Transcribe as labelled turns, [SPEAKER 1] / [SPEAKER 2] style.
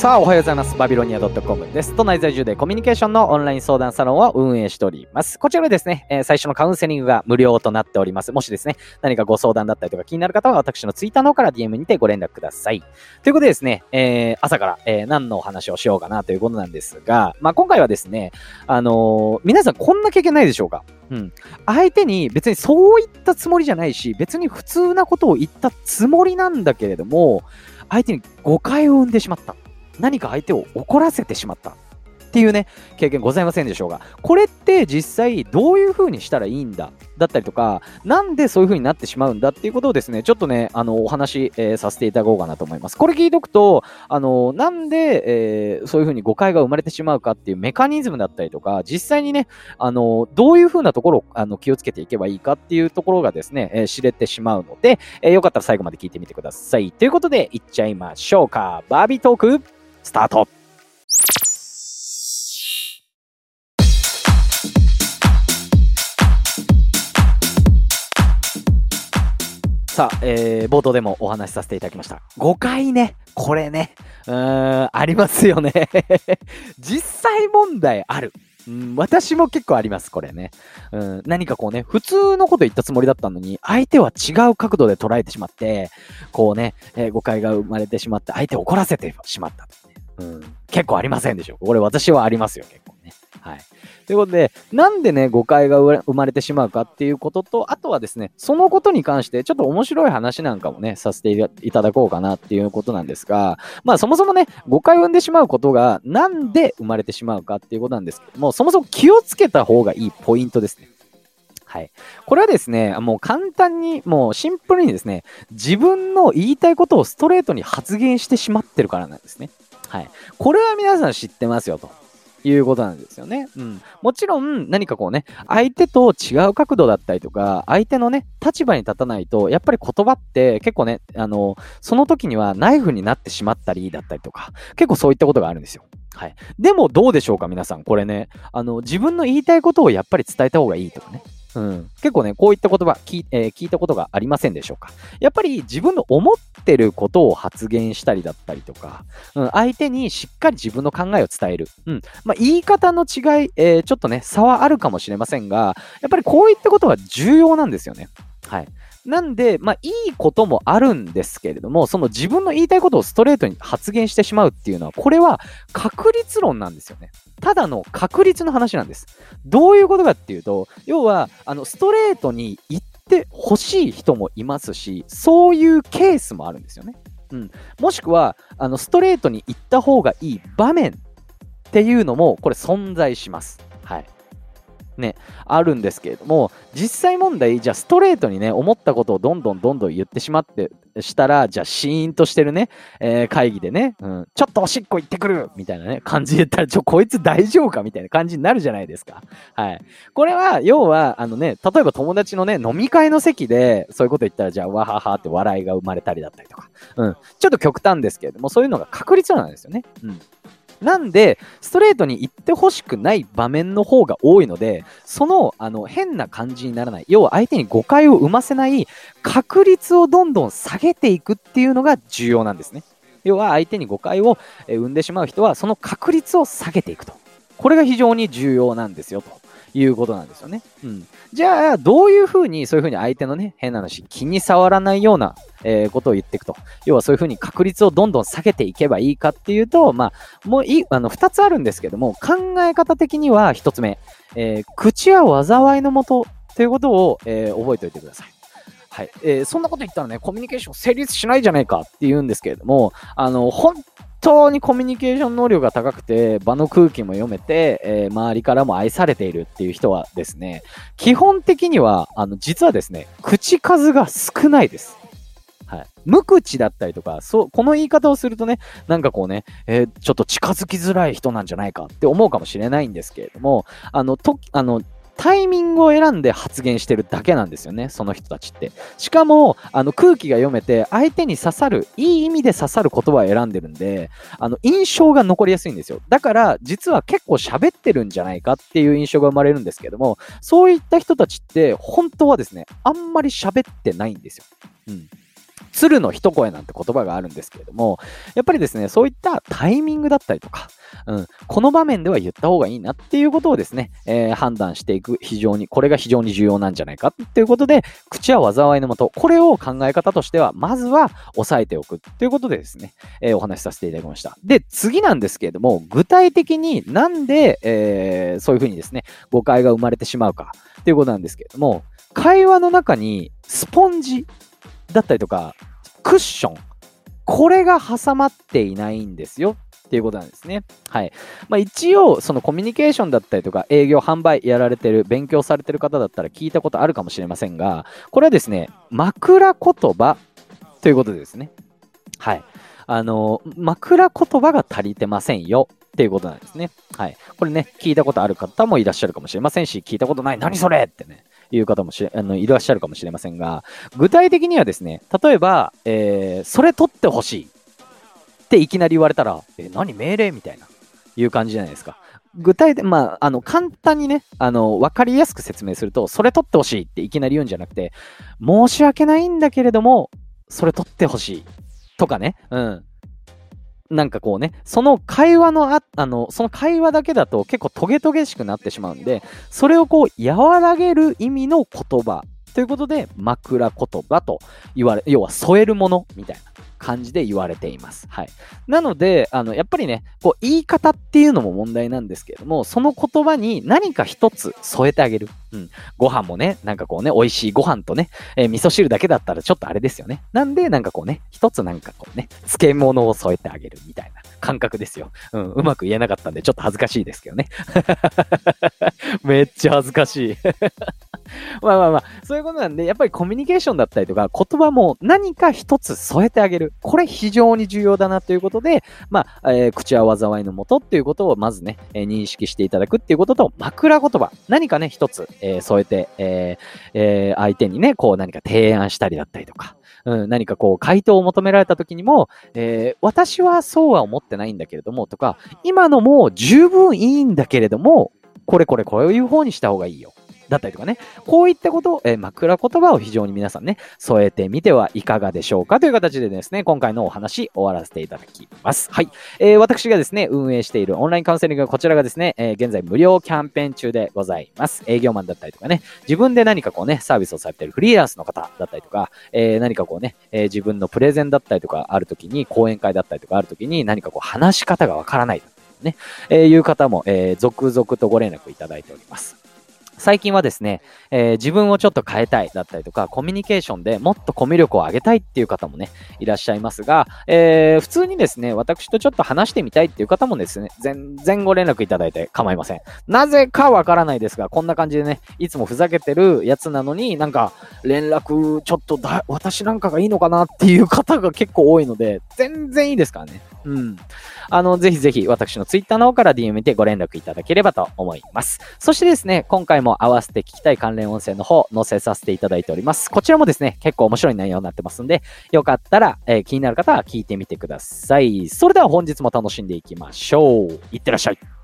[SPEAKER 1] さあ、おはようございます。バビロニア .com です。都内在住でコミュニケーションのオンライン相談サロンを運営しております。こちらでですね、えー最初のカウンセリングが無料となっております。もしですね、何かご相談だったりとか気になる方は私のツイッターの方から DM にてご連絡ください。ということでですね、えー朝から、えー何のお話をしようかなということなんですが、まあ、今回はですね、あの皆さんこんな経験ないでしょうか？うん。相手に別にそういったつもりじゃないし、別に普通なことを言ったつもりなんだけれども、相手に誤解を生んでしまった。何か相手を怒らせてしまった。っていうね、経験ございませんでしょうか。これって実際どういう風にしたらいいんだだったりとか、なんでそういう風になってしまうんだっていうことをですね、ちょっとね、あの、お話、えーさせていただこうかなと思います。これ聞いとくと、あの、なんで、えーそういう風に誤解が生まれてしまうかっていうメカニズムだったりとか、実際にね、あの、どういう風なところをあの気をつけていけばいいかっていうところがですね、えー知れてしまうので、えーよかったら最後まで聞いてみてください。ということで、いっちゃいましょうか。バービートーク、スタートさあ、えー冒頭でもお話しさせていただきました。誤解ね。これね。うーん、ありますよね。実際問題ある。うん、私も結構あります、これね。うん、何かこうね、普通のこと言ったつもりだったのに、相手は違う角度で捉えてしまって、こうね、えー誤解が生まれてしまって、相手を怒らせてしまった、うん。結構ありませんでしょうか。これ私はありますよ、結構ね。はい。ということで、なんでね、誤解が生まれてしまうかっていうことと、あとはですね、そのことに関して、ちょっと面白い話なんかもね、させていただこうかなっていうことなんですが、まあそもそもね、誤解を生んでしまうことが、なんで生まれてしまうかっていうことなんですけども、そもそも気をつけた方がいいポイントですね。はい。これはですね、もう簡単に、もうシンプルにですね、自分の言いたいことをストレートに発言してしまってるからなんですね。はい。これは皆さん知ってますよと。いうことなんですよね。うん。もちろん何かこうね、相手と違う角度だったりとか、相手のね、立場に立たないと、やっぱり言葉って結構ね、あの、その時にはナイフになってしまったりだったりとか、結構そういったことがあるんですよ。はい。でもどうでしょうか、皆さん。これね、あの、自分の言いたいことをやっぱり伝えた方がいいとかね。うん、結構ね、こういった言葉聞,、えー聞いたことがありませんでしょうか。やっぱり自分の思ってることを発言したりだったりとか、うん、相手にしっかり自分の考えを伝える。うんまあ、言い方の違い、えーちょっとね、差はあるかもしれませんが、やっぱりこういったことは重要なんですよね。はい。なんで、まあ、いいこともあるんですけれども、その自分の言いたいことをストレートに発言してしまうっていうのは、これは確率論なんですよね。ただの確率の話なんです。どういうことかっていうと、要は、あの、ストレートに言ってほしい人もいますし、そういうケースもあるんですよね。うん。もしくは、あの、ストレートに言った方がいい場面っていうのも、これ存在します。はい。ね、あるんですけれども、実際問題、じゃあストレートにね、思ったことをどんどんどんどん言ってしまって、したら、じゃあシーンとしてるね、えー会議でね、うん、ちょっとおしっこ行ってくるみたいなね、感じで言ったら、ちょ、こいつ大丈夫かみたいな感じになるじゃないですか。はい。これは、要は、あのね、例えば友達のね、飲み会の席で、そういうこと言ったら、じゃあ、わははって笑いが生まれたりだったりとか、うん。ちょっと極端ですけれども、そういうのが確率なんですよね。うん。なんで、ストレートに行ってほしくない場面の方が多いので、その、あの、変な感じにならない、要は相手に誤解を生ませない確率をどんどん下げていくっていうのが重要なんですね。要は相手に誤解を生んでしまう人は、その確率を下げていくと。これが非常に重要なんですよ、ということなんですよね。うん。じゃあ、どういうふうに、そういうふうに相手のね、変な話、気に障らないような、えーことを言っていくと。要はそういうふうに確率をどんどん下げていけばいいかっていうと、まあ、もういい、あの、二つあるんですけども、考え方的には一つ目、えー口は災いのもとということを、えー覚えておいてください。はい。えーそんなこと言ったらね、コミュニケーション成立しないじゃないかって言うんですけれども、あの、本当にコミュニケーション能力が高くて、場の空気も読めて、えー周りからも愛されているっていう人はですね、基本的には、あの、実はですね、口数が少ないです。はい。無口だったりとか、そう、この言い方をするとね、なんかこうね、えーちょっと近づきづらい人なんじゃないかって思うかもしれないんですけれども、あの、と、あの、タイミングを選んで発言してるだけなんですよね、その人たちって。しかも、あの空気が読めて、相手に刺さる、いい意味で刺さる言葉を選んでるんで、あの印象が残りやすいんですよ。だから、実は結構喋ってるんじゃないかっていう印象が生まれるんですけども、そういった人たちって、本当はですね、あんまり喋ってないんですよ。うん。鶴の一声なんて言葉があるんですけれども、やっぱりですね、そういったタイミングだったりとか、うん、この場面では言った方がいいなっていうことをですね、えー、判断していく非常に、これが非常に重要なんじゃないかっていうことで、口は災いのもと、これを考え方としては、まずは押さえておくっていうことでですね、えー、お話しさせていただきました。で、次なんですけれども、具体的になんで、えー、そういうふうにですね、誤解が生まれてしまうかっていうことなんですけれども、会話の中にスポンジだったりとか、クッション、これが挟まっていないんですよっていうことなんですね。はい。まあ、一応、そのコミュニケーションだったりとか、営業、販売やられてる、勉強されてる方だったら聞いたことあるかもしれませんが、これはですね、枕言葉ということでですね。はい。あの、枕言葉が足りてませんよっていうことなんですね。はい。これね、聞いたことある方もいらっしゃるかもしれませんし、聞いたことない、何それってね、いう方もしあのいらっしゃるかもしれませんが、具体的にはですね、例えば、えー、それ取ってほしいっていきなり言われたら、え、何命令みたいな、いう感じじゃないですか。具体的、まあ、あの、簡単にね、あの、わかりやすく説明すると、それ取ってほしいっていきなり言うんじゃなくて、申し訳ないんだけれども、それ取ってほしい。とかね、うん。なんかこうね、その会話のあ、あの、その会話だけだと結構トゲトゲしくなってしまうんで、それをこう和らげる意味の言葉ということで、枕言葉と言われ、要は添えるものみたいな。感じで言われています。はい。なので、あの、やっぱりね、こう、言い方っていうのも問題なんですけれども、その言葉に何か一つ添えてあげる。うん。ご飯もね、なんかこうね、美味しいご飯とね、えー、味噌汁だけだったらちょっとあれですよね。なんで、なんかこうね、一つなんかこうね、漬物を添えてあげるみたいな感覚ですよ。うん、うまく言えなかったんで、ちょっと恥ずかしいですけどね。めっちゃ恥ずかしい まあまあまあ、そういうことなんで、やっぱりコミュニケーションだったりとか、言葉も何か一つ添えてあげる。これ非常に重要だなということで、まあ、えー、口は災いのもとっていうことをまずね、えー、認識していただくっていうことと、枕言葉。何かね、一つ、えー、添えて、ええ相手にね、こう何か提案したりだったりとか、うん、何かこう回答を求められた時にも、えー、私はそうは思ってないんだけれどもとか、今のも十分いいんだけれども、これこれこういう方にした方がいいよ。だったりとかね、こういったことを、えー、枕言葉を非常に皆さんね、添えてみてはいかがでしょうかという形でですね、今回のお話終わらせていただきます。はい。えー、私がですね、運営しているオンラインカウンセリング、こちらがですね、えー、現在無料キャンペーン中でございます。営業マンだったりとかね、自分で何かこうね、サービスをされているフリーランスの方だったりとか、え、何かこうね、え、自分のプレゼンだったりとかあるときに、講演会だったりとかあるときに、何かこう話し方がわからないね、えー、いう方も、えー、続々とご連絡いただいております。最近はですね、えー、自分をちょっと変えたいだったりとか、コミュニケーションでもっとコミュ力を上げたいっていう方もね、いらっしゃいますが、えー、普通にですね、私とちょっと話してみたいっていう方もですね、全然ご連絡いただいて構いません。なぜかわからないですが、こんな感じでね、いつもふざけてるやつなのになんか、連絡ちょっとだ、私なんかがいいのかなっていう方が結構多いので、全然いいですからね。うん。あの、ぜひぜひ私の Twitter の方から DM 見てご連絡いただければと思います。そしてですね、今回もも合わせて聞きたい関連音声の方載せさせていただいております。こちらもですね、結構面白い内容になってますんで、よかったら、えー、気になる方は聞いてみてください。それでは本日も楽しんでいきましょう。いってらっしゃい。